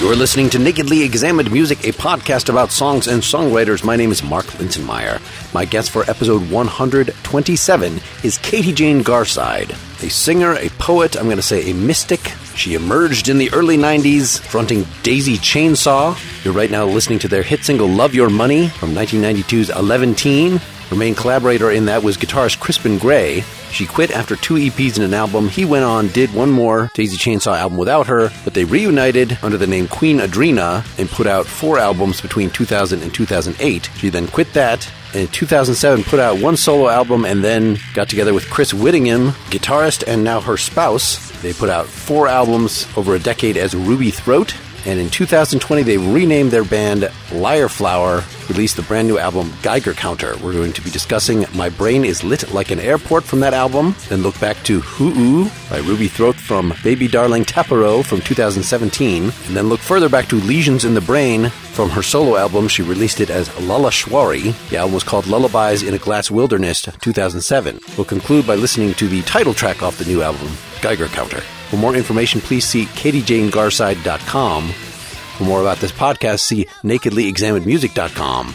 You're listening to Nakedly Examined Music, a podcast about songs and songwriters. My name is Mark Linsenmayer. My guest for episode 127 is Katie Jane Garside, a singer, a poet, I'm going to say a mystic. She emerged in the early 90s fronting Daisy Chainsaw. You're right now listening to their hit single Love Your Money from 1992's Eleventeen. Her main collaborator in that was guitarist Crispin Gray. She quit after two EPs and an album. He went on, did one more Daisy Chainsaw album without her, but they reunited under the name Queenadreena and put out four albums between 2000 and 2008. She then quit that and in 2007 put out one solo album and then got together with Chris Whittingham, guitarist and now her spouse. They put out four albums over a decade as Ruby Throat. And in 2020, they renamed their band Liar Flower, released the brand new album Geiger Counter. We're going to be discussing My Brain is Lit Like an Airport from that album, then look back to Hu'u by Ruby Throat from Baby Darling Taporo from 2017, and then look further back to Lesions in the Brain from her solo album. She released it as Lalleshwari. The album was called Lullabies in a Glass Wilderness 2007. We'll conclude by listening to the title track off the new album, Geiger Counter. For more information, please see katiejanegarside.com. For more about this podcast, see nakedlyexaminedmusic.com.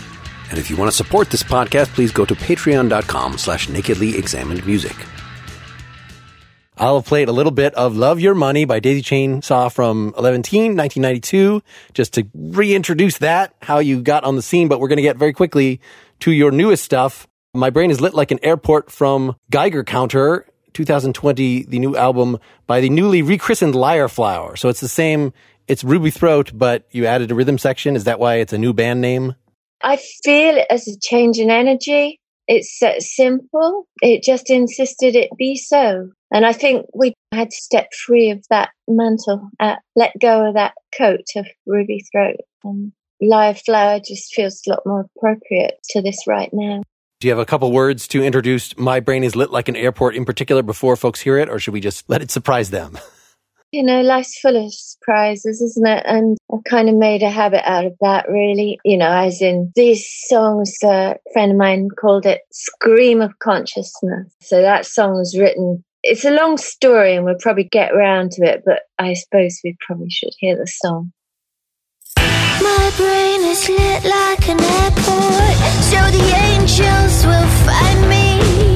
And if you want to support this podcast, please go to patreon.com slash nakedlyexaminedmusic. I'll have played a little bit of Love Your Money by Daisy Chainsaw from 11 1992, just to reintroduce that, how you got on the scene. But we're going to get very quickly to your newest stuff. My Brain is Lit Like an Airport from Geiger Counter 2020, the new album by the newly rechristened Liar Flower. So it's the same, it's Ruby Throat, but you added a rhythm section. Is that why it's a new band name? I feel it as a change in energy. It's uh, simple. It just insisted it be so. And I think we had to step free of that mantle, uh, let go of that coat of Ruby Throat. And Liar Flower just feels a lot more appropriate to this right now. Do you have a couple words to introduce My Brain is Lit Like an Airport in particular before folks hear it, or should we just let it surprise them? You know, life's full of surprises, isn't it? And I've kind of made a habit out of that, really. You know, as in these songs, a friend of mine called it Scream of Consciousness. So that song was written it's a long story and we'll probably get around to it, but I suppose we probably should hear the song. My brain is lit like an airport, so the angels will find me.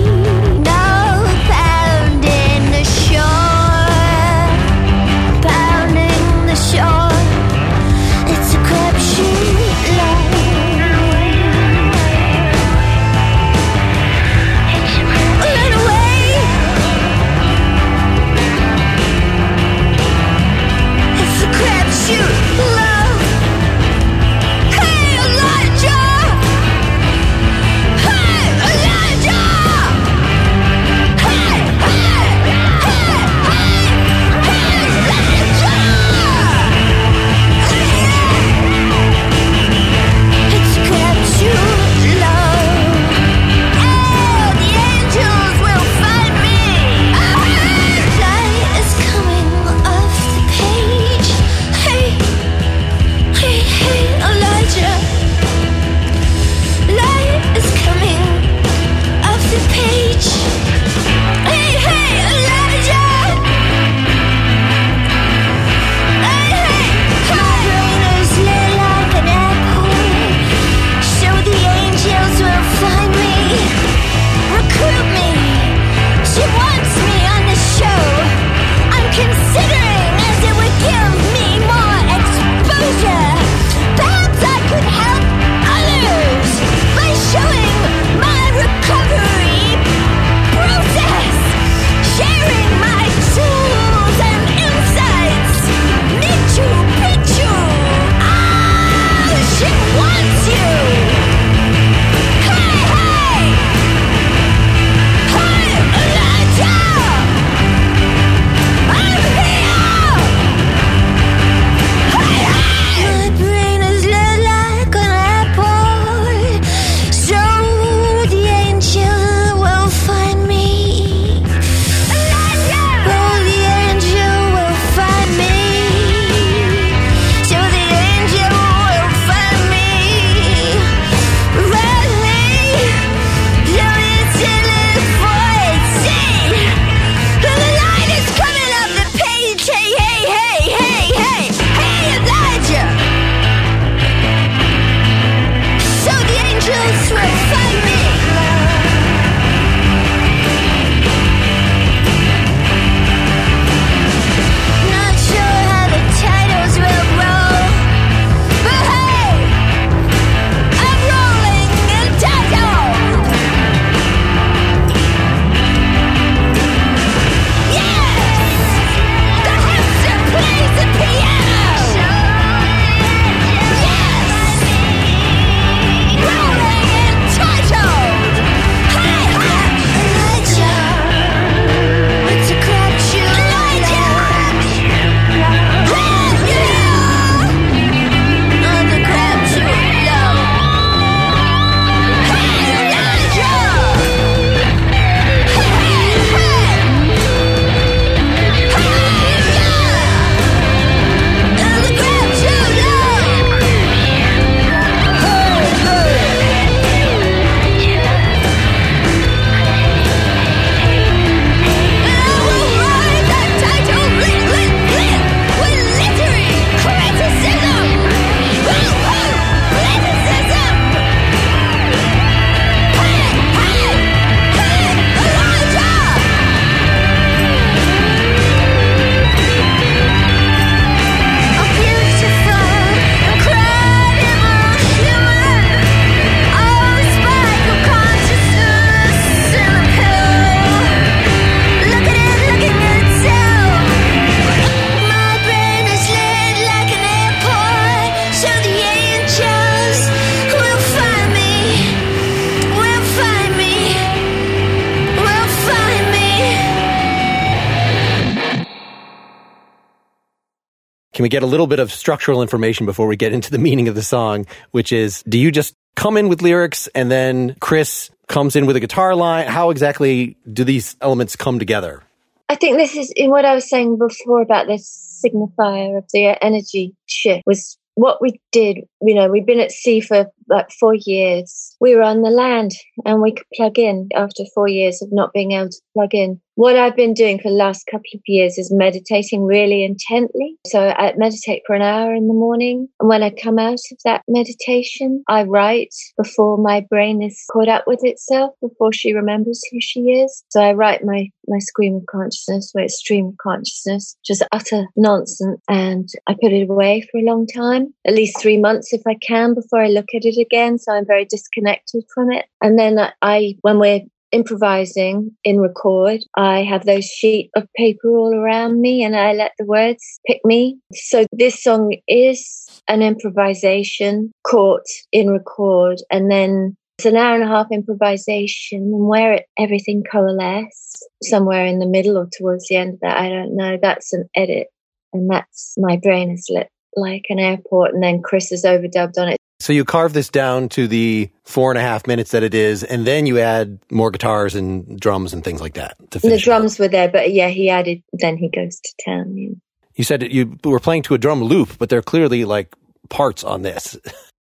Can we get a little bit of structural information before we get into the meaning of the song, which is do you just come in with lyrics and then Chris comes in with a guitar line? How exactly do these elements come together? I think this is in what I was saying before about this signifier of the energy shift was what we did, you know, we've been at sea for like four years. We were on the land and we could plug in after four years of not being able to plug in what I've been doing for the last couple of years is meditating really intently. So I meditate for an hour in the morning. And when I come out of that meditation, I write before my brain is caught up with itself, before she remembers who she is. So I write my, my scream of consciousness, my stream of consciousness, just utter nonsense. And I put it away for a long time, at least three months if I can before I look at it again. So I'm very disconnected from it. And then I, when we're improvising in record. I have those sheet of paper all around me and I let the words pick me. So this song is an improvisation caught in record and then it's an hour and a half improvisation and where it, everything coalesces somewhere in the middle or towards the end of that, I don't know. That's an edit and that's my brain is lit like an airport and then Chris is overdubbed on it. So you carve this down to the four and a half minutes that it is, and then you add more guitars and drums and things like that. the drums were there, but yeah, he added. Then he goes to town. Yeah. You said you were playing to a drum loop, but there are clearly like parts on this.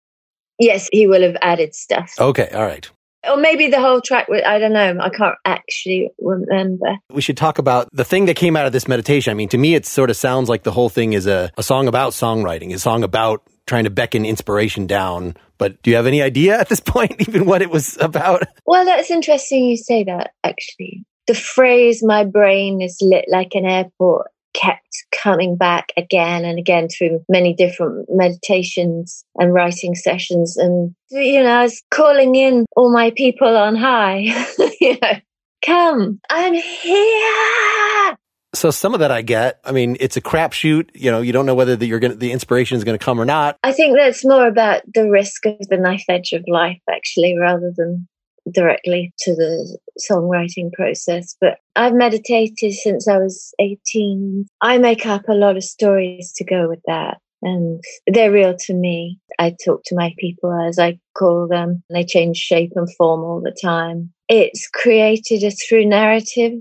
yes, he will have added stuff. Okay, all right. Or maybe the whole track. I don't know. I can't actually remember. We should talk about the thing that came out of this meditation. I mean, to me, it sort of sounds like the whole thing is a, a song about songwriting, a song about trying to beckon inspiration down. But do you have any idea at this point, even what it was about? Well, that's interesting you say that, actually. The phrase, my brain is lit like an airport, kept coming back again and again through many different meditations and writing sessions. And, you know, I was calling in all my people on high, you know, come, I'm here. So some of that I get. I mean, it's a crapshoot. You know, you don't know whether the, you're going the inspiration is going to come or not. I think that's more about the risk of the knife edge of life, actually, rather than directly to the songwriting process. But I've meditated since I was 18. I make up a lot of stories to go with that. And they're real to me. I talk to my people as I call them. They change shape and form all the time. It's created a through narrative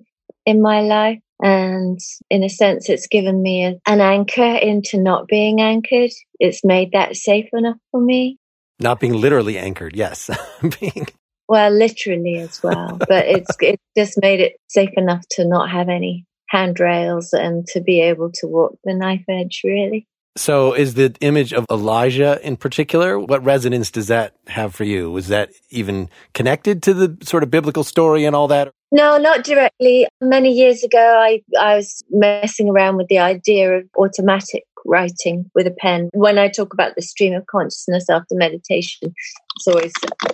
in my life and in a sense, it's given me a, an anchor into not being anchored. It's made that safe enough for me. Not being literally anchored, yes. being well, literally as well. but it's it's just made it safe enough to not have any handrails and to be able to walk the knife edge really. So, is the image of Elijah in particular, what resonance does that have for you? Was that even connected to the sort of biblical story and all that? No, not directly. Many years ago, I, I was messing around with the idea of automatic writing with a pen. When I talk about the stream of consciousness after meditation, it's always,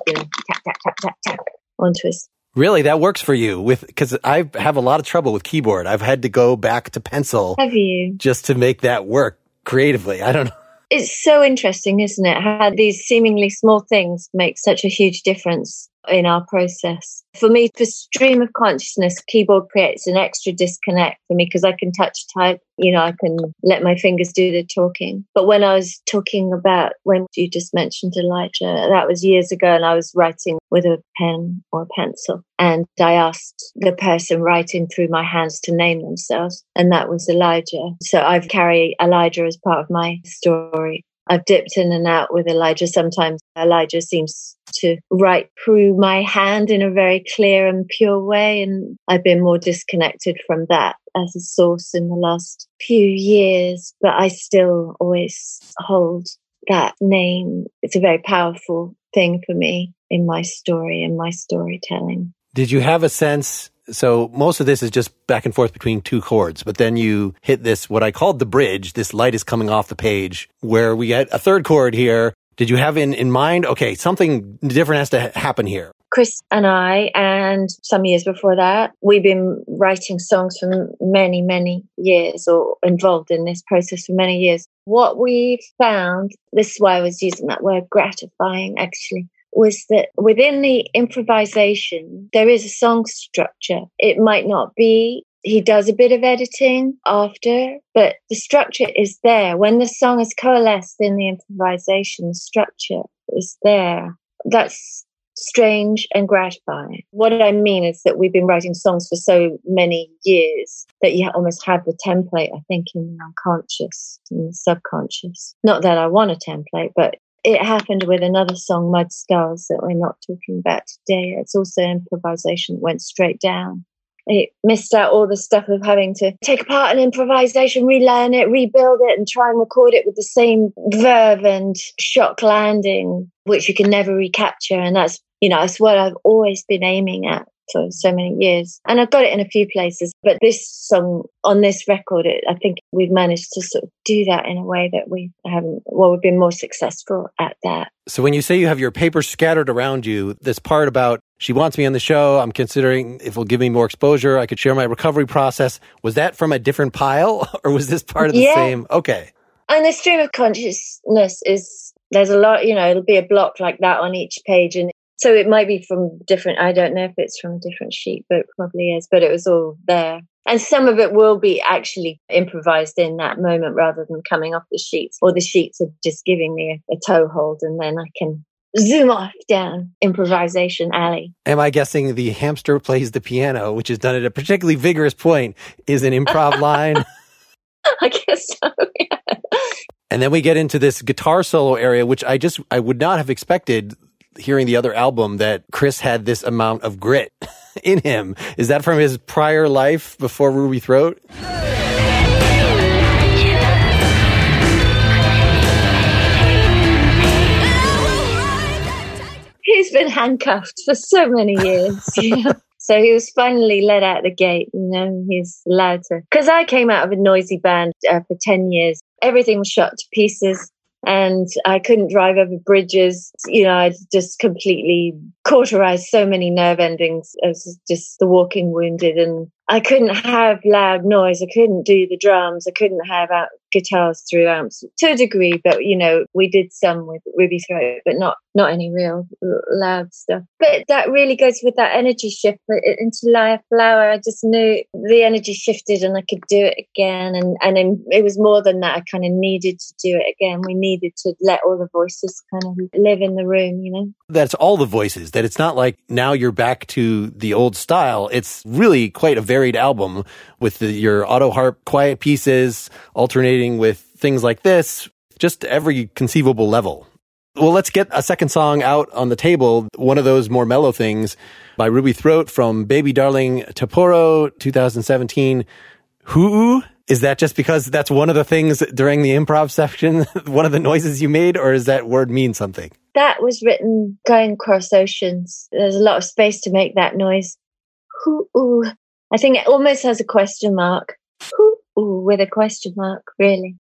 you know, tap, tap, tap, tap, tap onto us. Really, that works for you with because I have a lot of trouble with keyboard. I've had to go back to pencil. Have you? Just to make that work creatively. I don't know. It's so interesting, isn't it? How these seemingly small things make such a huge difference in our process. For me, for stream of consciousness, keyboard creates an extra disconnect for me because I can touch type, you know, I can let my fingers do the talking. But when I was talking about when you just mentioned Elijah, that was years ago and I was writing with a pen or a pencil. And I asked the person writing through my hands to name themselves. And that was Elijah. So I've carried Elijah as part of my story. I've dipped in and out with Elijah. Sometimes Elijah seems to write through my hand in a very clear and pure way. And I've been more disconnected from that as a source in the last few years, but I still always hold that name. It's a very powerful thing for me in my story and my storytelling. Did you have a sense so most of this is just back and forth between two chords, but then you hit this, what I called the bridge. This light is coming off the page where we get a third chord here. Did you have in, in mind, okay, something different has to ha- happen here? Chris and I, and some years before that, we've been writing songs for many, many years or involved in this process for many years. What we found, this is why I was using that word gratifying actually, was that within the improvisation, there is a song structure. It might not be he does a bit of editing after, but the structure is there. When the song is coalesced in the improvisation, the structure is there. That's strange and gratifying. What I mean is that we've been writing songs for so many years that you almost have the template, I think, in the unconscious, in the subconscious. Not that I want a template, but it happened with another song, Mud Skulls, that we're not talking about today. It's also improvisation went straight down. It missed out all the stuff of having to take apart an improvisation, relearn it, rebuild it, and try and record it with the same verve and shock landing, which you can never recapture. And that's, you know, that's what I've always been aiming at for so many years. And I've got it in a few places, but this song on this record, it, I think we've managed to sort of do that in a way that we haven't, well, we've been more successful at that. So when you say you have your papers scattered around you, this part about she wants me on the show, I'm considering if it'll give me more exposure, I could share my recovery process. Was that from a different pile or was this part of the Yeah. same? Okay. And the stream of consciousness is there's a lot, you know, it'll be a block like that on each page. And so it might be from different, I don't know if it's from a different sheet, but it probably is, but it was all there. And some of it will be actually improvised in that moment rather than coming off the sheets, or the sheets are just giving me a, a toe hold and then I can zoom off down improvisation alley. Am I guessing the hamster plays the piano, which is done at a particularly vigorous point, is an improv line? I guess so. yeah. And then we get into this guitar solo area, which I just, I would not have expected hearing the other album that Chris had this amount of grit in him. Is that from his prior life before Ruby Throat? He's been handcuffed for so many years. So he was finally let out the gate, you know, he's allowed to. Because I came out of a noisy band uh, for 10 years. Everything was shot to pieces and I couldn't drive over bridges. You know, I'd just completely cauterized so many nerve endings I was just the walking wounded. And I couldn't have loud noise. I couldn't do the drums. I couldn't have out guitars through amps to a degree, but you know, we did some with Ruby Throat, but not not any real loud stuff. But that really goes with that energy shift into Liar Flower. I just knew the energy shifted and I could do it again. And and it was more than that. I kind of needed to do it again. We needed to let all the voices kind of live in the room, you know. That's all the voices, that it's not like now you're back to the old style. It's really quite a varied album with the, your auto harp quiet pieces alternating with things like this, just every conceivable level. Well, let's get a second song out on the table. One of those more mellow things by Ruby Throat from Baby Darling Taporo 2017. Hu'u is that just because that's one of the things during the improv section, one of the noises you made, or does that word mean something? That was written going across oceans. There's a lot of space to make that noise. Hoo ooh. I think it almost has a question mark. Hoo with a question mark, really.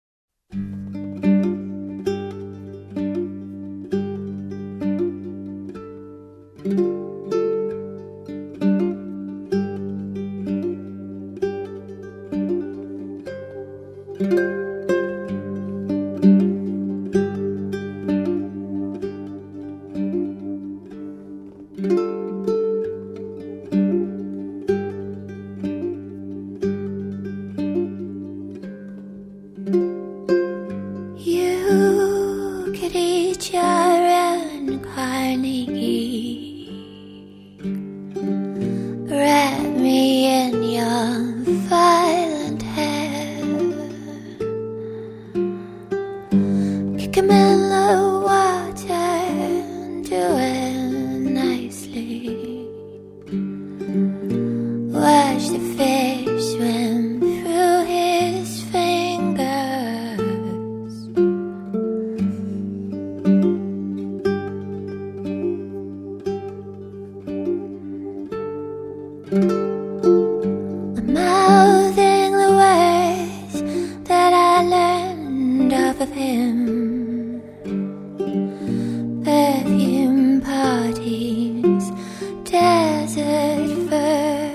Desert fur.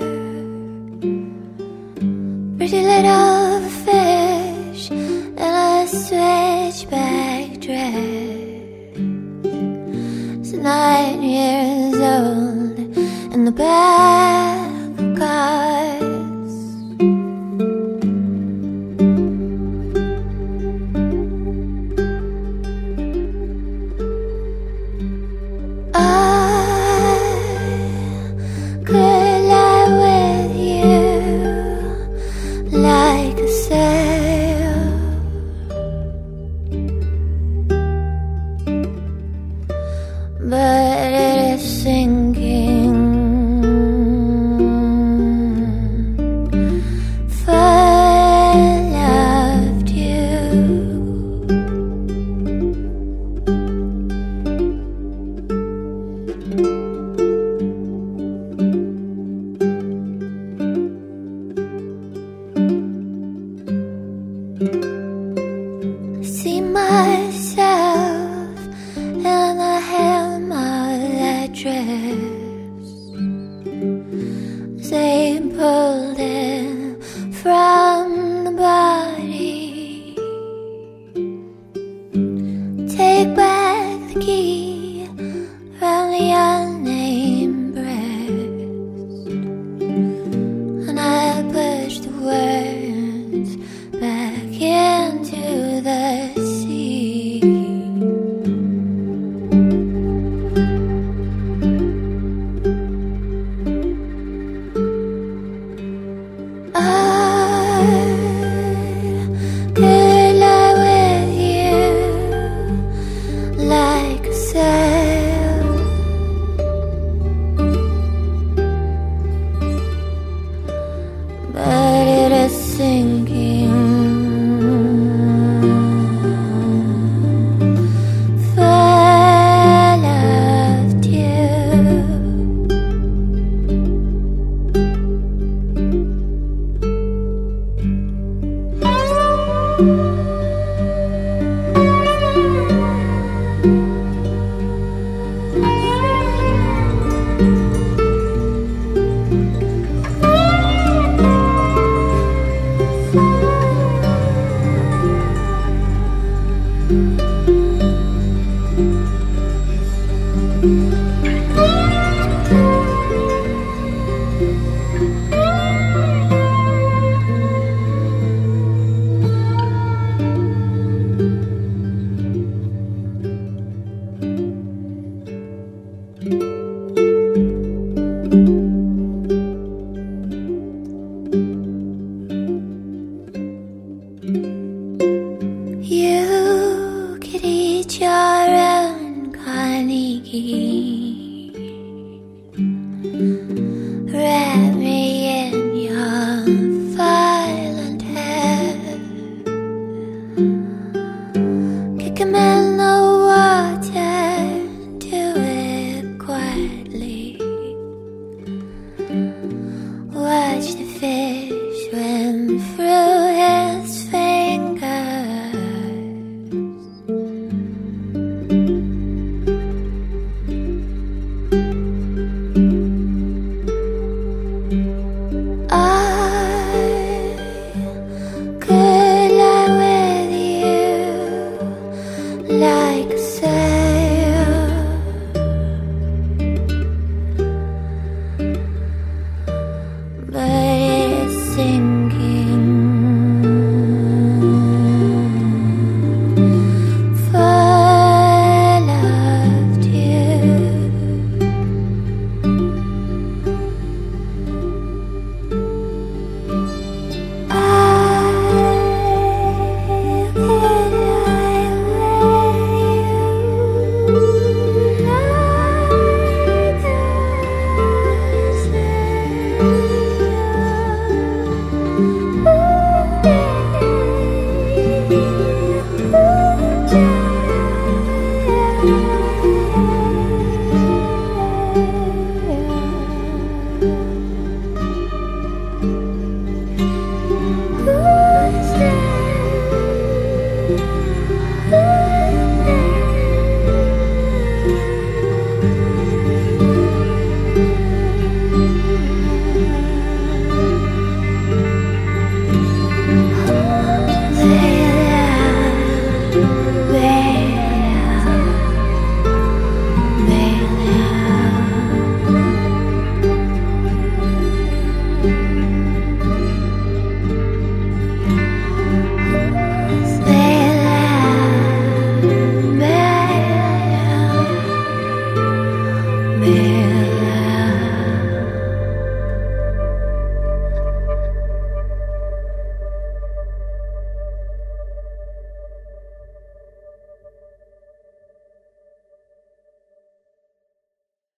Pretty little fish in a switchback dress. It's nine years old in the back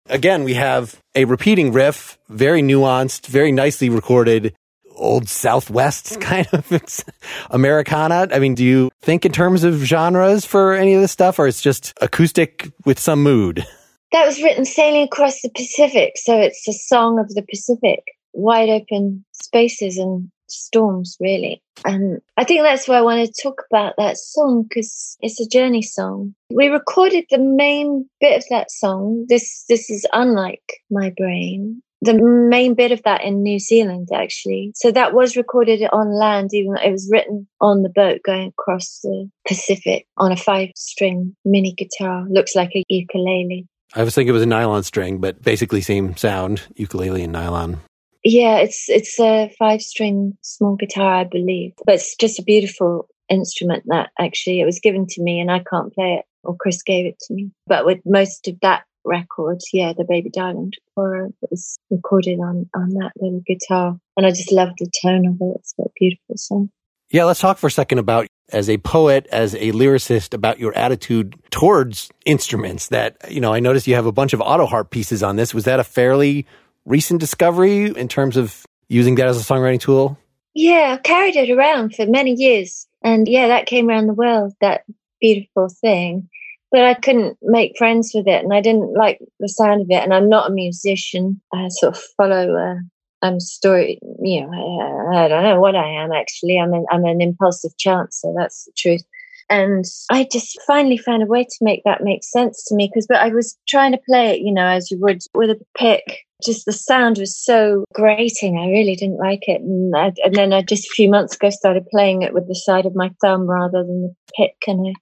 Again, we have a repeating riff, very nuanced, very nicely recorded, old Southwest kind of Americana. I mean, do you think in terms of genres for any of this stuff, or it's just acoustic with some mood? That was written sailing across the Pacific, so it's a song of the Pacific, wide open spaces and storms, really. And I think that's why I want to talk about that song because it's a journey song. We recorded the main bit of that song. This this is unlike my brain. The main bit of that in New Zealand, actually. So that was recorded on land, even though it was written on the boat going across the Pacific on a five string mini guitar. Looks like a ukulele. I was thinking it was a nylon string, but basically same sound, ukulele and nylon. Yeah, it's it's a five string small guitar, I believe. But it's just a beautiful instrument that actually it was given to me and I can't play it or Chris gave it to me. But with most of that record, yeah, the Baby Darling Taporo was recorded on, on that little guitar. And I just love the tone of it. It's a beautiful song. Yeah, let's talk for a second about as a poet, as a lyricist, about your attitude towards instruments that, you know, I noticed you have a bunch of auto harp pieces on this. Was that a fairly recent discovery in terms of using that as a songwriting tool? Yeah, I've carried it around for many years. And yeah, that came around the world, that beautiful thing. But I couldn't make friends with it and I didn't like the sound of it. And I'm not a musician. I sort of follow a um, story, you know, I, I, don't know what I am actually. I'm an, I'm an impulsive chancer. That's the truth. And I just finally found a way to make that make sense to me because but I was trying to play it, you know, as you would with a pick. Just the sound was so grating. I really didn't like it. And, I, and then I just a few months ago started playing it with the side of my thumb rather than the pick. And I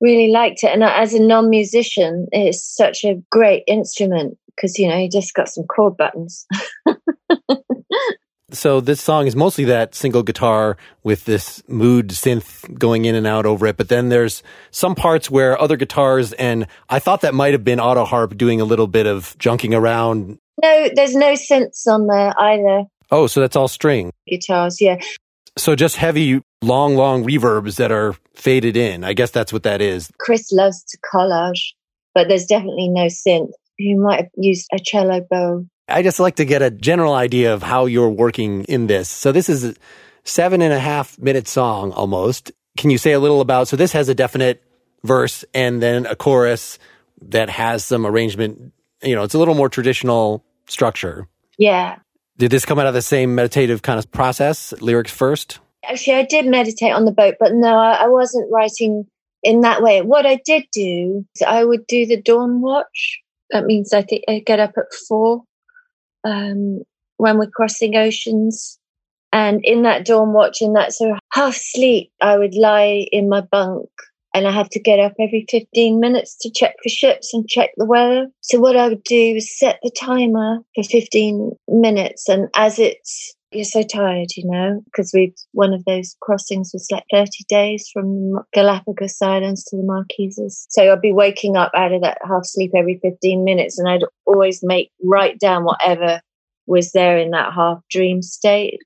really liked it. And as a non musician, it's such a great instrument because, you know, you just got some chord buttons. so this song is mostly that single guitar with this mood synth going in and out over it. But then there's some parts where other guitars, and I thought that might have been auto harp doing a little bit of junking around. No, there's no synths on there either. Oh, so that's all string guitars, yeah. So just heavy, long, long reverbs that are faded in. I guess that's what that is. Chris loves to collage, but there's definitely no synth. He might have used a cello bow I just like to get a general idea of how you're working in this. So this is a seven and a half minute song almost. Can you say a little about, so this has a definite verse and then a chorus that has some arrangement. You know, it's a little more traditional structure. Yeah. Did this come out of the same meditative kind of process, lyrics first? Actually, I did meditate on the boat, but no, I wasn't writing in that way. What I did do is I would do the dawn watch. That means I think I get up at four um, when we're crossing oceans. And in that dawn watch, in that sort of half sleep, I would lie in my bunk and I have to get up every 15 minutes to check for ships and check the weather. So what I would do is set the timer for 15 minutes. And as it's, you're so tired, you know, because we one of those crossings was like 30 days from Galapagos Islands to the Marquesas. So I'd be waking up out of that half sleep every 15 minutes and I'd always make, write down whatever was there in that half dream state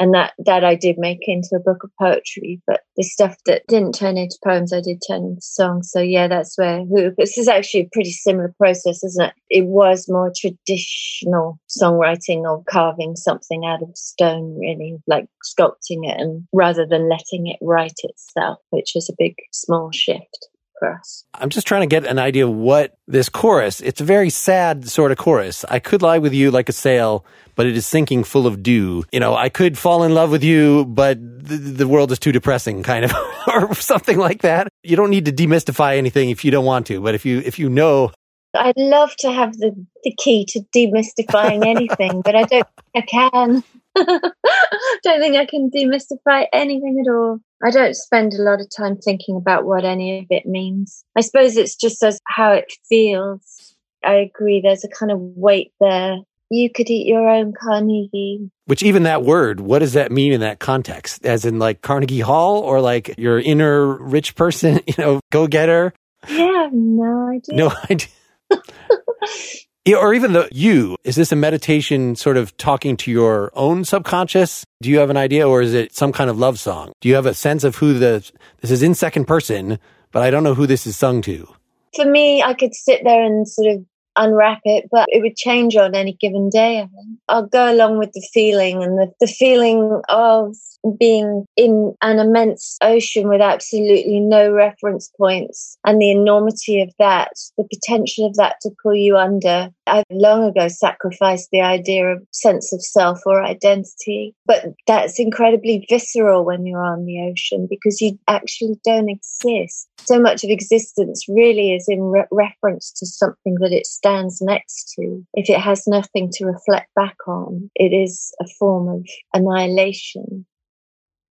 and that that I did make into a book of poetry. But the stuff that didn't turn into poems, I did turn into songs. So yeah, that's where this is actually a pretty similar process, isn't it? It was more traditional songwriting or carving something out of stone, really, like sculpting it, and rather than letting it write itself, which is a big small shift for. I'm just trying to get an idea of what this chorus, it's a very sad sort of chorus. I could lie with you like a sail, but it is sinking full of dew. You know, I could fall in love with you, but the, the world is too depressing, kind of, or something like that. You don't need to demystify anything if you don't want to, but if you, if you know I'd love to have the, the key to demystifying anything, but I don't I can. don't think I can demystify anything at all. I don't spend a lot of time thinking about what any of it means. I suppose it's just as how it feels. I agree. There's a kind of weight there. You could eat your own Carnegie. Which even that word, what does that mean in that context? As in like Carnegie Hall or like your inner rich person, you know, go getter? Yeah, no idea. No idea. Or even the you, is this a meditation sort of talking to your own subconscious? Do you have an idea or is it some kind of love song? Do you have a sense of who the, this is in second person, but I don't know who this is sung to? For me, I could sit there and sort of unwrap it, but it would change on any given day. I'll go along with the feeling and the, the feeling of being in an immense ocean with absolutely no reference points and the enormity of that, the potential of that to pull you under. I've long ago sacrificed the idea of sense of self or identity, but that's incredibly visceral when you're on the ocean because you actually don't exist. So much of existence really is in re- reference to something that it stands next to. If it has nothing to reflect back on, it is a form of annihilation.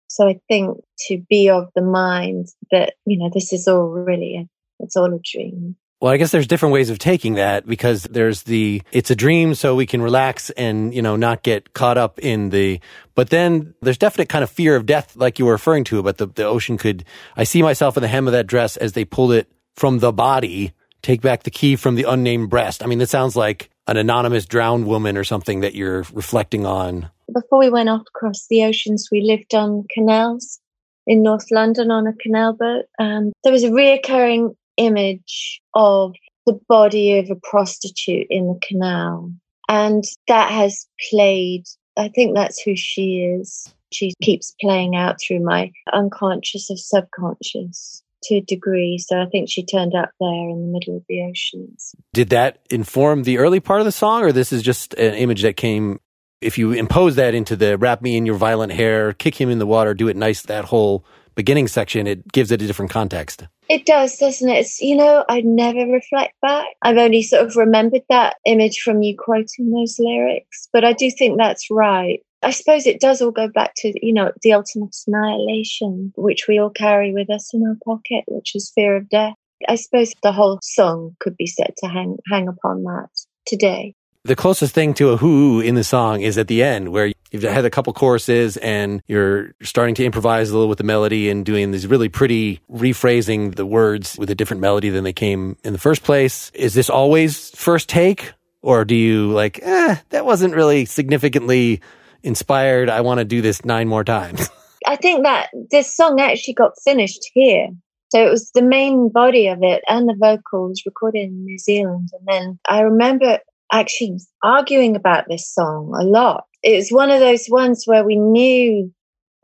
So I think to be of the mind that, you know, this is all really, a, it's all a dream. Well, I guess there's different ways of taking that because there's the, it's a dream so we can relax and, you know, not get caught up in the, but then there's definite kind of fear of death, like you were referring to, but the, the ocean could, I see myself in the hem of that dress as they pulled it from the body, take back the key from the unnamed breast. I mean, that sounds like an anonymous drowned woman or something that you're reflecting on before we went off across the oceans, we lived on canals in North London on a canal boat. And there was a reoccurring image of the body of a prostitute in the canal. And that has played, I think that's who she is. She keeps playing out through my unconscious or subconscious to a degree. So I think she turned up there in the middle of the oceans. Did that inform the early part of the song, or this is just an image that came if you impose that into the wrap me in your violent hair, kick him in the water, do it nice, that whole beginning section, it gives it a different context. It does, doesn't it? It's, you know, I'd never reflect back. I've only sort of remembered that image from you quoting those lyrics, but I do think that's right. I suppose it does all go back to, you know, the ultimate annihilation, which we all carry with us in our pocket, which is fear of death. I suppose the whole song could be said to hang, hang upon that today the closest thing to a who in the song is at the end where you've had a couple choruses and you're starting to improvise a little with the melody and doing these really pretty rephrasing the words with a different melody than they came in the first place. Is this always first take? Or do you like, eh, that wasn't really significantly inspired. I want to do this nine more times. I think that this song actually got finished here. So it was the main body of it and the vocals recorded in New Zealand. And then I remember actually arguing about this song a lot. It was one of those ones where we knew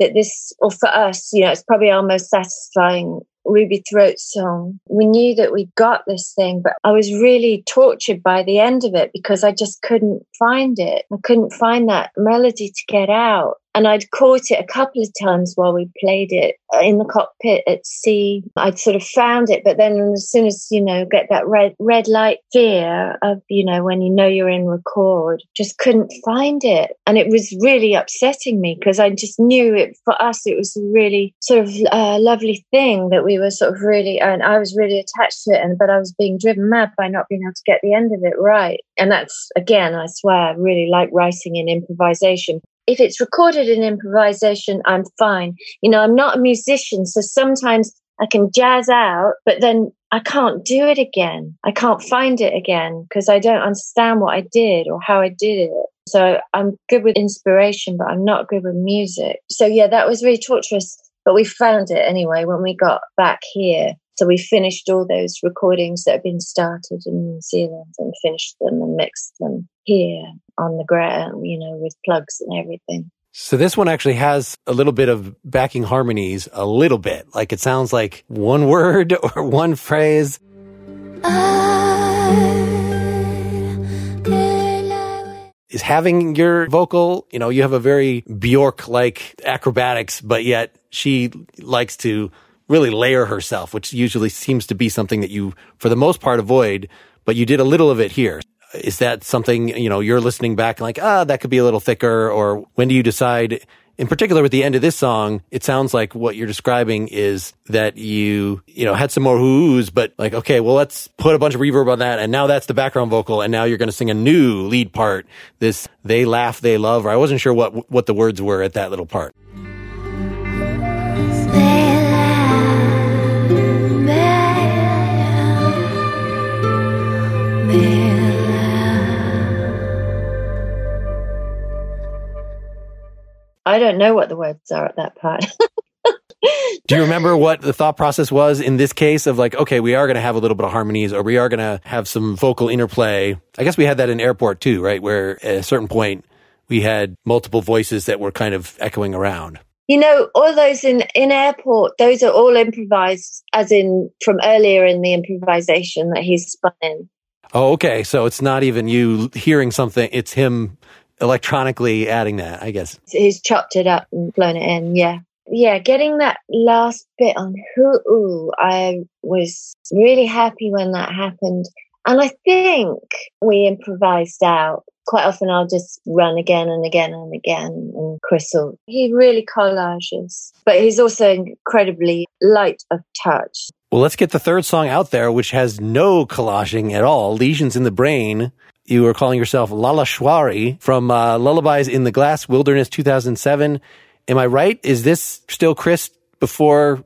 that this, or for us, you know, it's probably our most satisfying Ruby Throat song. We knew that we got this thing, but I was really tortured by the end of it because I just couldn't find it. I couldn't find that melody to get out. And I'd caught it a couple of times while we played it in the cockpit at sea. I'd sort of found it, but then as soon as, you know, get that red, red light fear of, you know, when you know you're in record, just couldn't find it. And it was really upsetting me because I just knew it for us, it was a really sort of uh, lovely thing that we were sort of really, and I was really attached to it. And, but I was being driven mad by not being able to get the end of it right. And that's, again, I swear, I really like writing in improvisation if it's recorded in improvisation, I'm fine. You know, I'm not a musician, so sometimes I can jazz out, but then I can't do it again. I can't find it again because I don't understand what I did or how I did it. So I'm good with inspiration, but I'm not good with music. So yeah, that was really torturous, but we found it anyway when we got back here. So we finished all those recordings that had been started in New Zealand and finished them and mixed them here on the ground, you know, with plugs and everything. So this one actually has a little bit of backing harmonies, a little bit. Like it sounds like one word or one phrase. Is having your vocal, you know, you have a very Bjork like acrobatics, but yet she likes to really layer herself, which usually seems to be something that you, for the most part, avoid, but you did a little of it here. Is that something, you know, you're listening back like, ah, that could be a little thicker? Or when do you decide, in particular with the end of this song, it sounds like what you're describing is that you, you know, had some more whoos, but like, okay, well, let's put a bunch of reverb on that. And now that's the background vocal. And now you're going to sing a new lead part. This, they laugh, they love, or I wasn't sure what, what the words were at that little part. I don't know what the words are at that part. Do you remember what the thought process was in this case of like, okay, we are going to have a little bit of harmonies or we are going to have some vocal interplay? I guess we had that in airport too, right? Where at a certain point we had multiple voices that were kind of echoing around. You know, all those in, in airport, those are all improvised, as in from earlier in the improvisation that he's spun in. Oh, okay. So it's not even you hearing something, it's him electronically adding that, I guess. He's chopped it up and blown it in, yeah. Yeah, getting that last bit on Hu'u, I was really happy when that happened. And I think we improvised out. Quite often I'll just run again and again and again. And Crystal, he really collages, but he's also incredibly light of touch. Well, let's get the third song out there, which has no collaging at all. Lesions in the Brain. You were calling yourself Lalleshwari from uh, Lullabies in the Glass Wilderness 2007. Am I right? Is this still Chris before?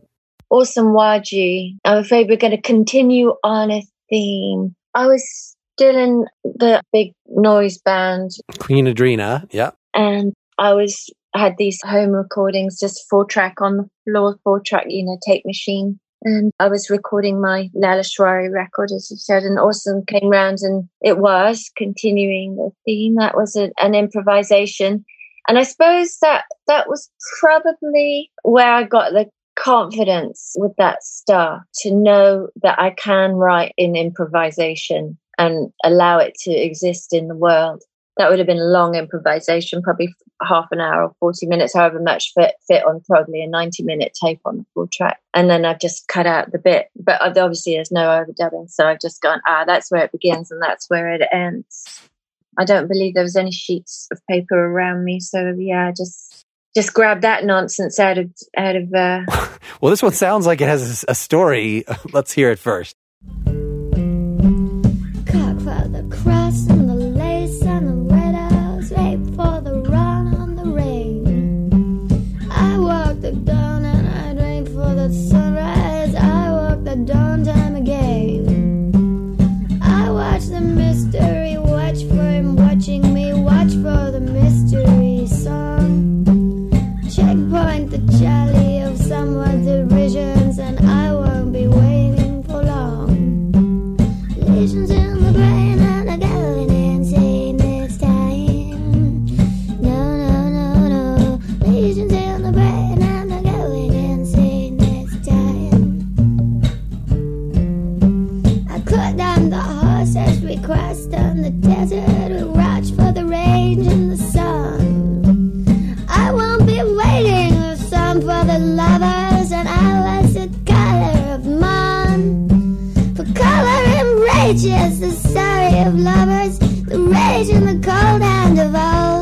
Orson Wajih. I'm afraid we're going to continue on a theme. I was still in the big noise band. Queenadreena, yeah. And I was had these home recordings, just four track on the floor, four track, you know, tape machine. And I was recording my Lalleshwari record, as you said, and Orson came round and it was continuing the theme. That was a, an improvisation. And I suppose that that was probably where I got the confidence with that stuff to know that I can write in improvisation and allow it to exist in the world that would have been long improvisation, probably half an hour or 40 minutes, however much fit, fit on probably a 90 minute tape on the full track. And then I've just cut out the bit. But obviously there's no overdubbing. So I've just gone, ah, that's where it begins and that's where it ends. I don't believe there was any sheets of paper around me. So yeah, just just grab that nonsense out of out of uh well this one sounds like it has a story let's hear it first loud lovers, the rage and the cold fell down behind.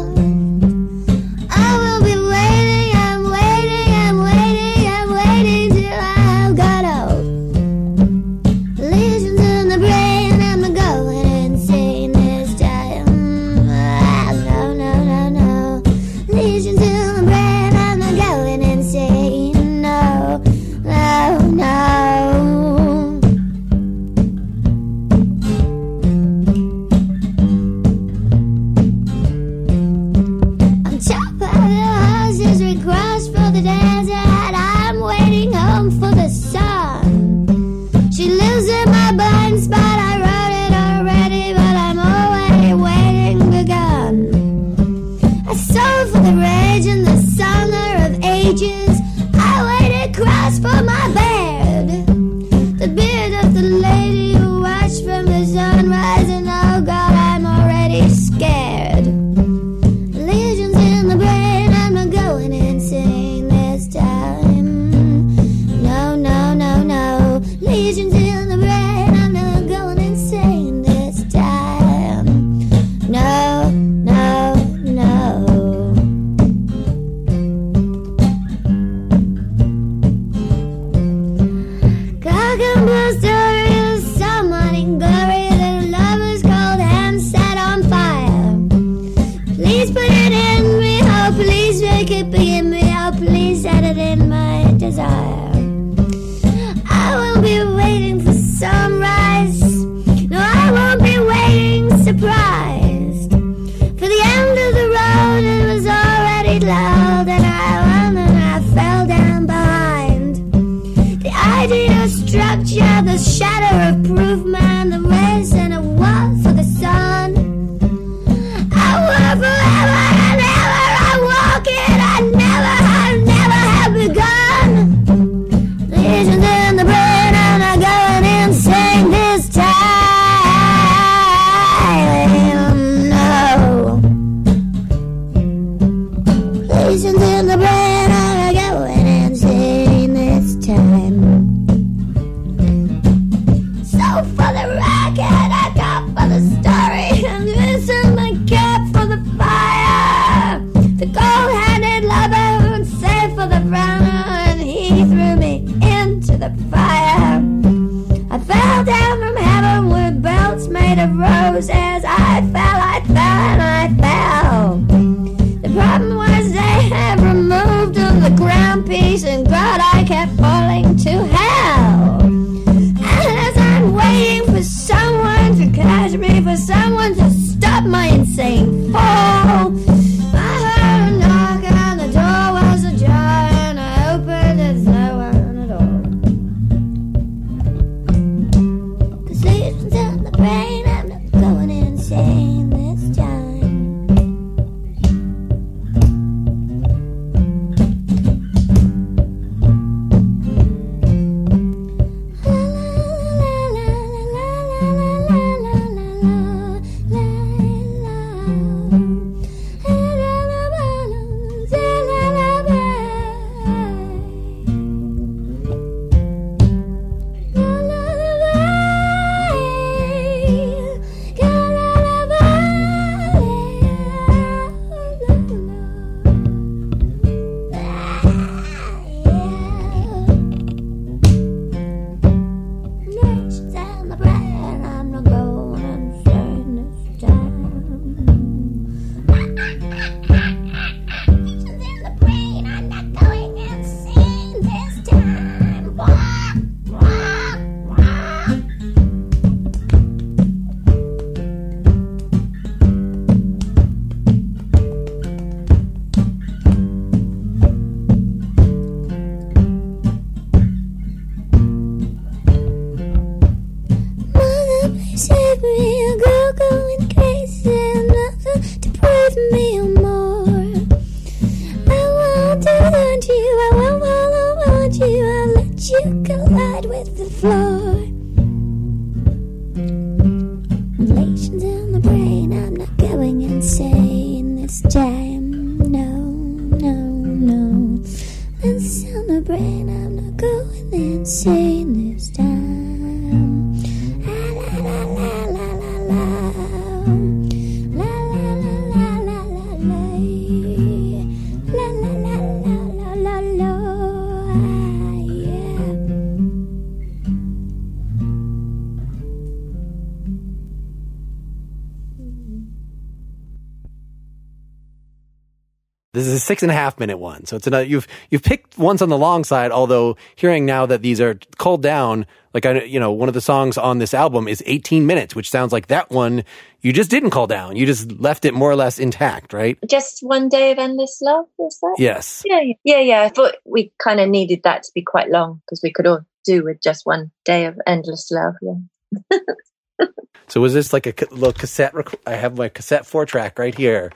Six and a half minute one. So it's another, you've, you've picked ones on the long side, although hearing now that these are called down, like I, you know, one of the songs on this album is 18 minutes, which sounds like that one you just didn't call down. You just left it more or less intact, right? Just one day of endless love, was that? Yes. Yeah, yeah, yeah. yeah. I thought we kind of needed that to be quite long because we could all do with just one day of endless love. Yeah. So was this like a little cassette? Rec- I have my cassette four track right here.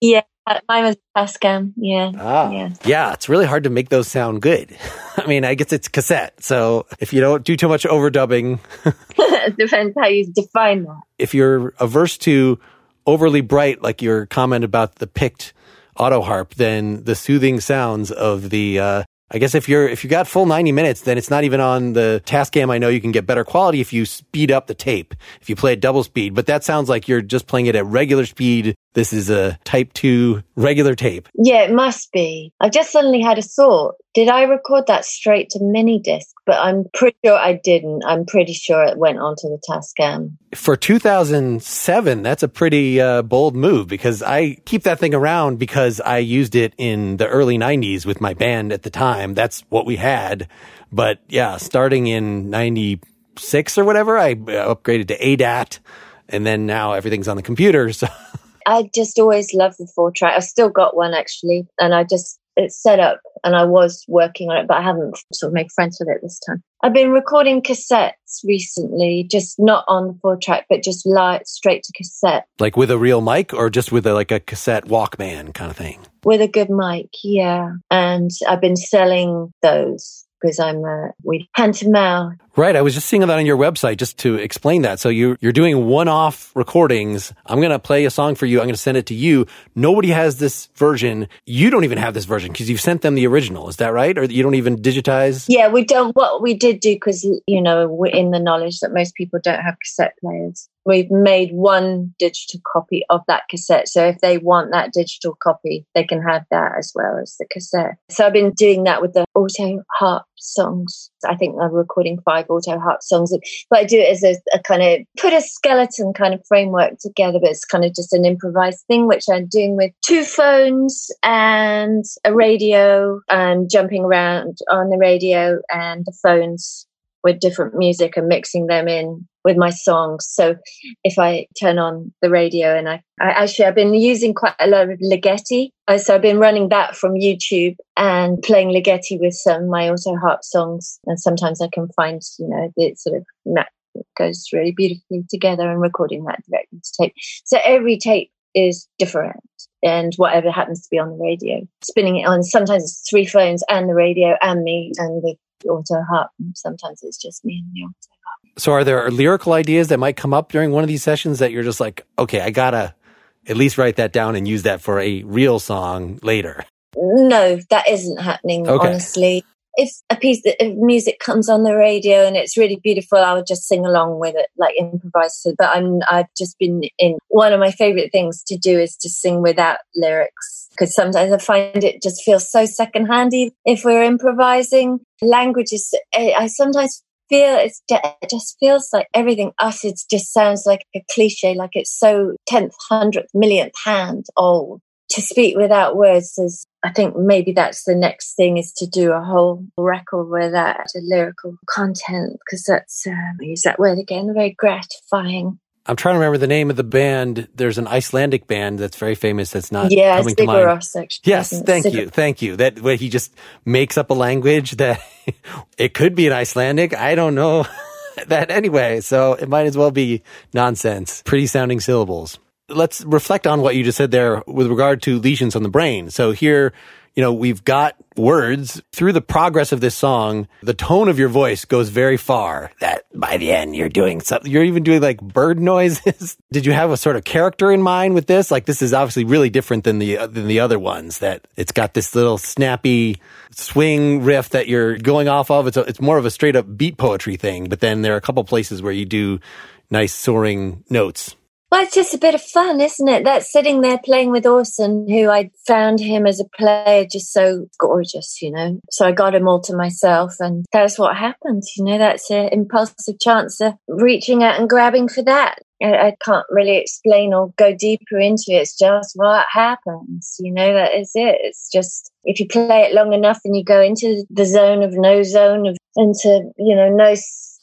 Yeah, mine was Tascam. Yeah, Ah, yeah. yeah. It's really hard to make those sound good. I mean, I guess it's cassette. So if you don't do too much overdubbing, Depends how you define that. if you're averse to overly bright, like your comment about the picked auto harp, then the soothing sounds of the, uh, I guess if you're, if you got full 90 minutes, then it's not even on the Tascam. I know you can get better quality if you speed up the tape, if you play at double speed, but that sounds like you're just playing it at regular speed. This is a type two regular tape. Yeah, it must be. I just suddenly had a thought. Did I record that straight to mini disc? But I'm pretty sure I didn't. I'm pretty sure it went onto the Tascam. For 2007, that's a pretty uh, bold move because I keep that thing around because I used it in the early 90s with my band at the time. That's what we had. But yeah, starting in 96 or whatever, I uh, upgraded to ADAT and then now everything's on the computer. So I just always loved the four track. I still got one actually, and I just it's set up, and I was working on it, but I haven't sort of made friends with it this time. I've been recording cassettes recently, just not on the four track, but just light straight to cassette like with a real mic or just with a, like a cassette Walkman kind of thing. with a good mic. Yeah, and I've been selling those because I'm uh, we hand to mouth. Right. I was just seeing that on your website just to explain that. So you, you're doing one off recordings. I'm going to play a song for you. I'm going to send it to you. Nobody has this version. You don't even have this version because you've sent them the original. Is that right? Or you don't even digitize? Yeah, we don't. What we did do because you know we're in the knowledge that most people don't have cassette players. We've made one digital copy of that cassette. So if they want that digital copy, they can have that as well as the cassette. So I've been doing that with the auto harp songs. I think I'm recording five auto harp songs, but I do it as a, a kind of put a skeleton kind of framework together, but it's kind of just an improvised thing, which I'm doing with two phones and a radio and jumping around on the radio and the phones with different music and mixing them in with my songs. So if I turn on the radio and I, I actually, I've been using quite a lot of Ligeti. Uh, so I've been running that from YouTube and playing Ligeti with some my auto harp songs. And sometimes I can find, you know, it sort of goes really beautifully together and recording that directly to tape. So every tape is different and whatever happens to be on the radio, spinning it on. Sometimes it's three phones and the radio and me and the auto harp. Sometimes it's just me and the auto harp. So, are there lyrical ideas that might come up during one of these sessions that you're just like, okay, I gotta at least write that down and use that for a real song later? No, that isn't happening, okay. honestly if a piece of music comes on the radio and it's really beautiful, I would just sing along with it, like improvise. But I'm, I've just been in one of my favorite things to do is to sing without lyrics because sometimes I find it just feels so secondhand if we're improvising. Language is, I sometimes feel it's it just feels like everything uttered just sounds like a cliche, like it's so tenth, hundredth, millionth hand old to speak without words is I think maybe that's the next thing is to do a whole record with that lyrical content because that's um, use that word again very gratifying. I'm trying to remember the name of the band. There's an Icelandic band that's very famous. That's not yeah, coming to mind. Actually, yes, thank you, thank you. That way he just makes up a language that it could be an Icelandic. I don't know that anyway, so it might as well be nonsense. Pretty sounding syllables let's reflect on what you just said there with regard to lesions on the brain. So here, you know, we've got words through the progress of this song. The tone of your voice goes very far that by the end you're doing something. You're even doing like bird noises. Did you have a sort of character in mind with this? Like this is obviously really different than the, uh, than the other ones that it's got this little snappy swing riff that you're going off of. It's a, it's more of a straight up beat poetry thing, but then there are a couple places where you do nice soaring notes. Well, it's just a bit of fun, isn't it? That sitting there playing with Orson, who I found him as a player just so gorgeous, you know. So I got him all to myself, and that's what happens, you know. That's an impulsive chance of reaching out and grabbing for that. I, can't really explain or go deeper into it. It's just what happens, you know. That is it. It's just if you play it long enough and you go into the zone of no zone of into you know no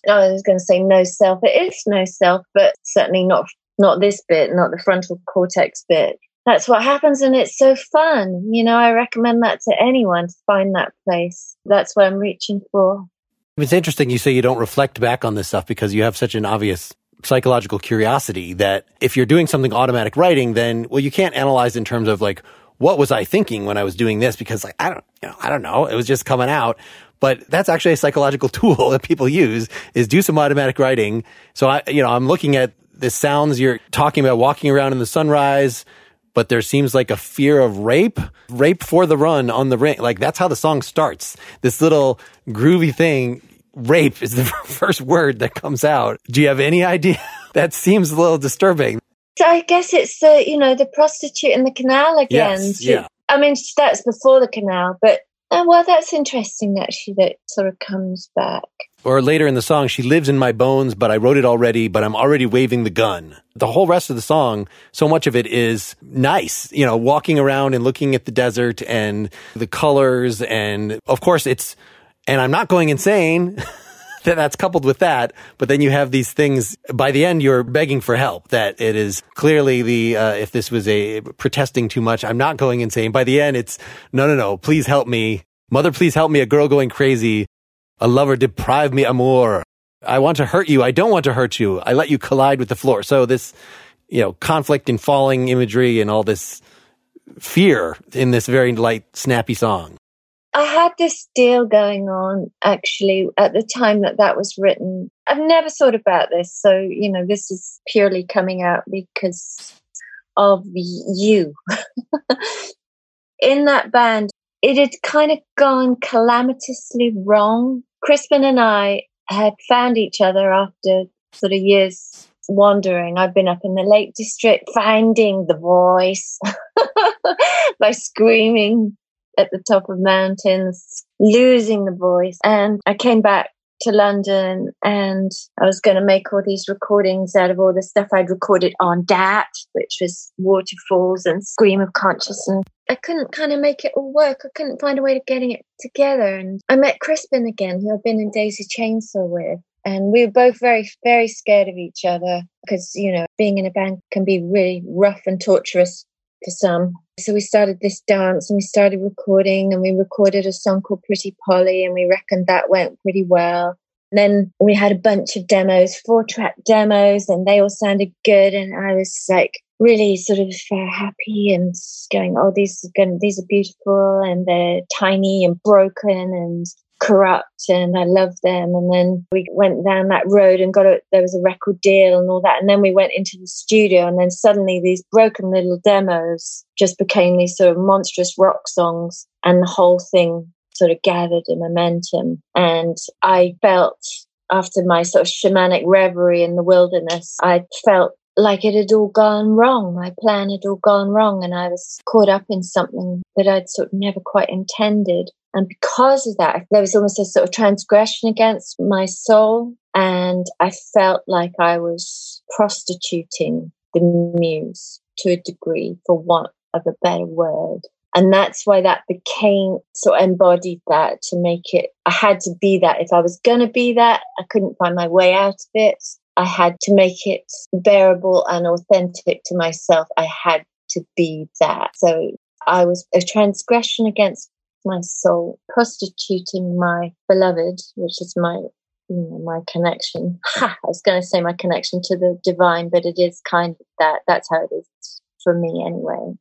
oh, I was going to say no self. It is no self, but certainly not not this bit, not the frontal cortex bit. That's what happens, and it's so fun. You know, I recommend that to anyone to find that place. That's what I'm reaching for. It's interesting you say you don't reflect back on this stuff because you have such an obvious psychological curiosity that if you're doing something automatic writing, then, well, you can't analyze in terms of like, what was I thinking when I was doing this? Because like, I don't, you know, I don't know. It was just coming out. But that's actually a psychological tool that people use is do some automatic writing. So I, you know, I'm looking at the sounds you're talking about walking around in the sunrise, but there seems like a fear of rape, rape for the run on the ring. Like that's how the song starts. This little groovy thing, rape is the first word that comes out. Do you have any idea? that seems a little disturbing. So I guess it's the, you know, the prostitute in the canal again. Yes, yeah. I mean, that's before the canal, but oh, well, that's interesting actually that sort of comes back or later in the song, she lives in my bones, but I wrote it already, but I'm already waving the gun. The whole rest of the song, so much of it is nice, you know, walking around and looking at the desert and the colors. And of course, it's, and I'm not going insane. that that's coupled with that, but then you have these things. By the end, you're begging for help. That it is clearly the uh, if this was a protesting too much, I'm not going insane. By the end, it's no, no, no. Please help me, mother. Please help me. A girl going crazy. A lover deprive me amour. I want to hurt you. I don't want to hurt you. I let you collide with the floor. So this, you know, conflict and falling imagery and all this fear in this very light, snappy song. I had this deal going on actually at the time that that was written. I've never thought about this. So, you know, this is purely coming out because of you. in that band, it had kind of gone calamitously wrong Crispin and I had found each other after sort of years wandering. I've been up in the Lake District finding the voice by screaming at the top of mountains, losing the voice. And I came back to London and I was going to make all these recordings out of all the stuff I'd recorded on DAT, which was Waterfalls and Scream of Consciousness. I couldn't kind of make it all work. I couldn't find a way of getting it together. And I met Crispin again, who I've been in Daisy Chainsaw with. And we were both very, very scared of each other because, you know, being in a band can be really rough and torturous for some. So we started this dance and we started recording and we recorded a song called Pretty Polly and we reckoned that went pretty well. Then we had a bunch of demos, four track demos, and they all sounded good. And I was like really sort of uh, happy and going, oh, these are, good, these are beautiful and they're tiny and broken and corrupt and I love them. And then we went down that road and got a, there was a record deal and all that. And then we went into the studio and then suddenly these broken little demos just became these sort of monstrous rock songs and the whole thing sort of gathered a momentum. And I felt after my sort of shamanic reverie in the wilderness, I felt like it had all gone wrong. My plan had all gone wrong and I was caught up in something that I'd sort of never quite intended. And because of that, there was almost a sort of transgression against my soul. And I felt like I was prostituting the muse to a degree, for want of a better word. And that's why that became sort of embodied that to make it, I had to be that. If I was going to be that, I couldn't find my way out of it. I had to make it bearable and authentic to myself. I had to be that. So I was a transgression against my soul, prostituting my beloved, which is my you know, my connection. Ha, I was going to say my connection to the divine, but it is kind of that. That's how it is for me anyway.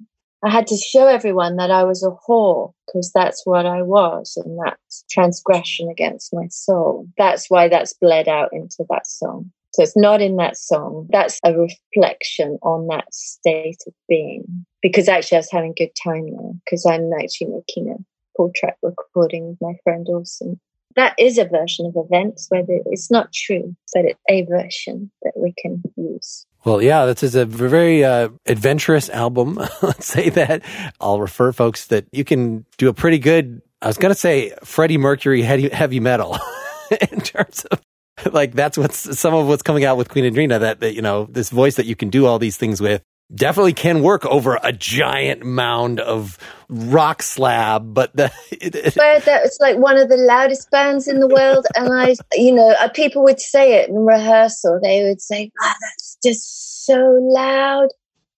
I had to show everyone that I was a whore because that's what I was, and that's transgression against my soul. That's why that's bled out into that song. So it's not in that song. That's a reflection on that state of being. Because actually, I was having a good time there because I'm actually making a full track recording with my friend Orson. That is a version of events where it's not true, but it's a version that we can use. Well, yeah, this is a very uh, adventurous album. Let's say that. I'll refer folks that you can do a pretty good, I was going to say Freddie Mercury heavy, heavy metal in terms of like that's what's some of what's coming out with Queenadreena that, that, you know, this voice that you can do all these things with definitely can work over a giant mound of rock slab, but the, it, it, that it's like one of the loudest bands in the world. And I, you know, uh, people would say it in rehearsal. They would say, "Oh, that's just so loud."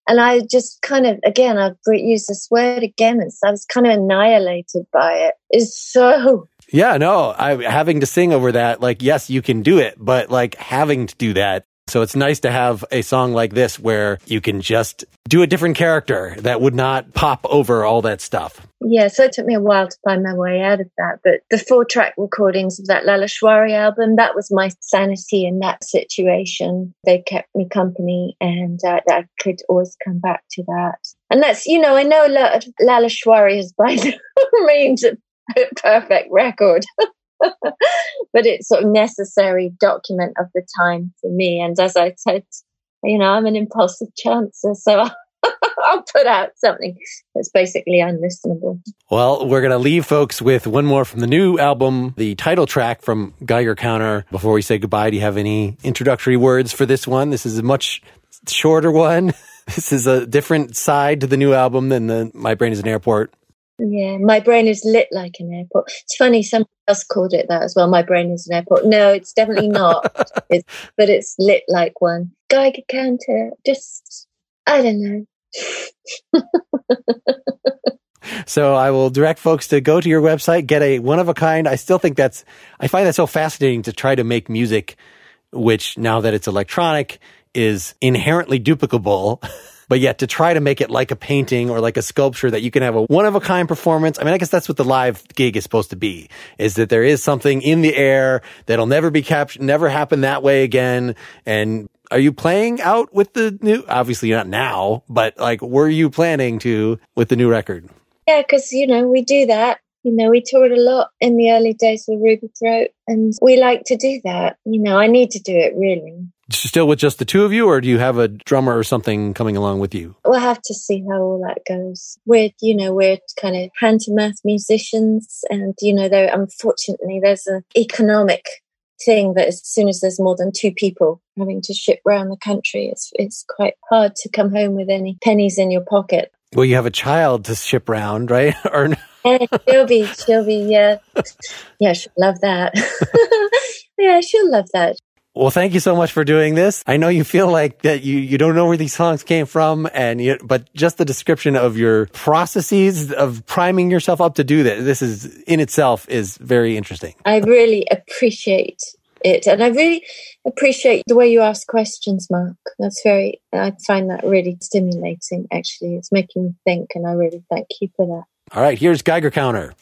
And I just kind of, again, I've used this word again, and so I was kind of annihilated by it. It's so yeah, no, I having to sing over that, like, yes, you can do it, but like having to do that. So it's nice to have a song like this where you can just do a different character that would not pop over all that stuff. Yeah, so it took me a while to find my way out of that. But the four track recordings of that Lalleshwari album, that was my sanity in that situation. They kept me company and uh, I could always come back to that. And that's, you know, I know Lalleshwari has by no means a perfect record. but it's sort of necessary document of the time for me. And as I said, you know, I'm an impulsive chancer, so I'll put out something that's basically unlistenable. Well, we're going to leave folks with one more from the new album, the title track from Geiger Counter. Before we say goodbye, do you have any introductory words for this one? This is a much shorter one. This is a different side to the new album than the My Brain is an Airport. Yeah, my brain is lit like an airport. It's funny, somebody else called it that as well. My brain is an airport. No, it's definitely not. it's, but it's lit like one. Geiger counter, just, I don't know. so I will direct folks to go to your website, get a one of a kind. I still think that's, I find that so fascinating to try to make music, which now that it's electronic is inherently duplicable. but yet to try to make it like a painting or like a sculpture that you can have a one of a kind performance. I mean, I guess that's what the live gig is supposed to be is that there is something in the air that'll never be captured, never happen that way again. And are you playing out with the new, obviously not now, but like, were you planning to with the new record? Yeah, because, you know, we do that. You know, we toured a lot in the early days with Ruby Throat, and we like to do that. You know, I need to do it really. Still with just the two of you, or do you have a drummer or something coming along with you? We'll have to see how all that goes. We're, you know, we're kind of hand to mouth musicians, and you know, there unfortunately there's an economic thing that as soon as there's more than two people having to ship around the country, it's it's quite hard to come home with any pennies in your pocket. Well, you have a child to ship around, right? or yeah, she'll be, she'll be, yeah, yeah, she'll love that. yeah, she'll love that. Well, thank you so much for doing this. I know you feel like that you, you don't know where these songs came from and you, but just the description of your processes of priming yourself up to do that, this is in itself is very interesting. I really appreciate it. And I really appreciate the way you ask questions, Mark. That's very, I find that really stimulating, actually. It's making me think, and I really thank you for that. All right, here's Geiger Counter.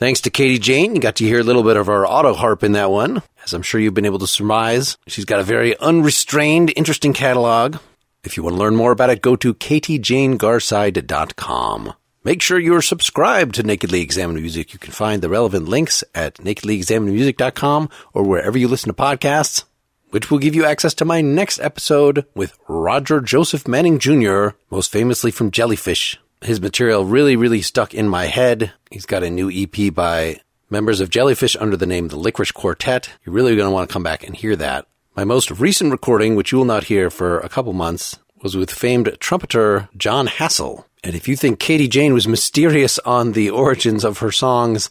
Thanks to Katie Jane, you got to hear a little bit of our auto harp in that one. As I'm sure you've been able to surmise, she's got a very unrestrained, interesting catalog. If you want to learn more about it, go to katiejanegarside.com. Make sure you're subscribed to Nakedly Examined Music. You can find the relevant links at nakedlyexaminedmusic.com or wherever you listen to podcasts, which will give you access to my next episode with Roger Joseph Manning Jr., most famously from Jellyfish. His material really, really stuck in my head. He's got a new EP by members of Jellyfish under the name The Lickerish Quartet. You're really going to want to come back and hear that. My most recent recording, which you will not hear for a couple months, was with famed trumpeter Jon Hassell. And if you think Katie Jane was mysterious on the origins of her songs,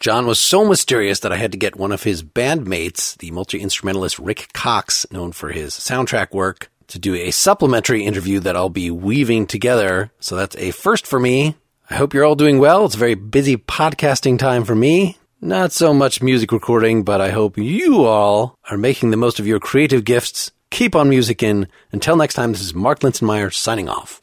John was so mysterious that I had to get one of his bandmates, the multi-instrumentalist Rick Cox, known for his soundtrack work, to do a supplementary interview that I'll be weaving together. So that's a first for me. I hope you're all doing well. It's a very busy podcasting time for me. Not so much music recording, but I hope you all are making the most of your creative gifts. Keep on musicking. Until next time, this is Mark Linsenmayer signing off.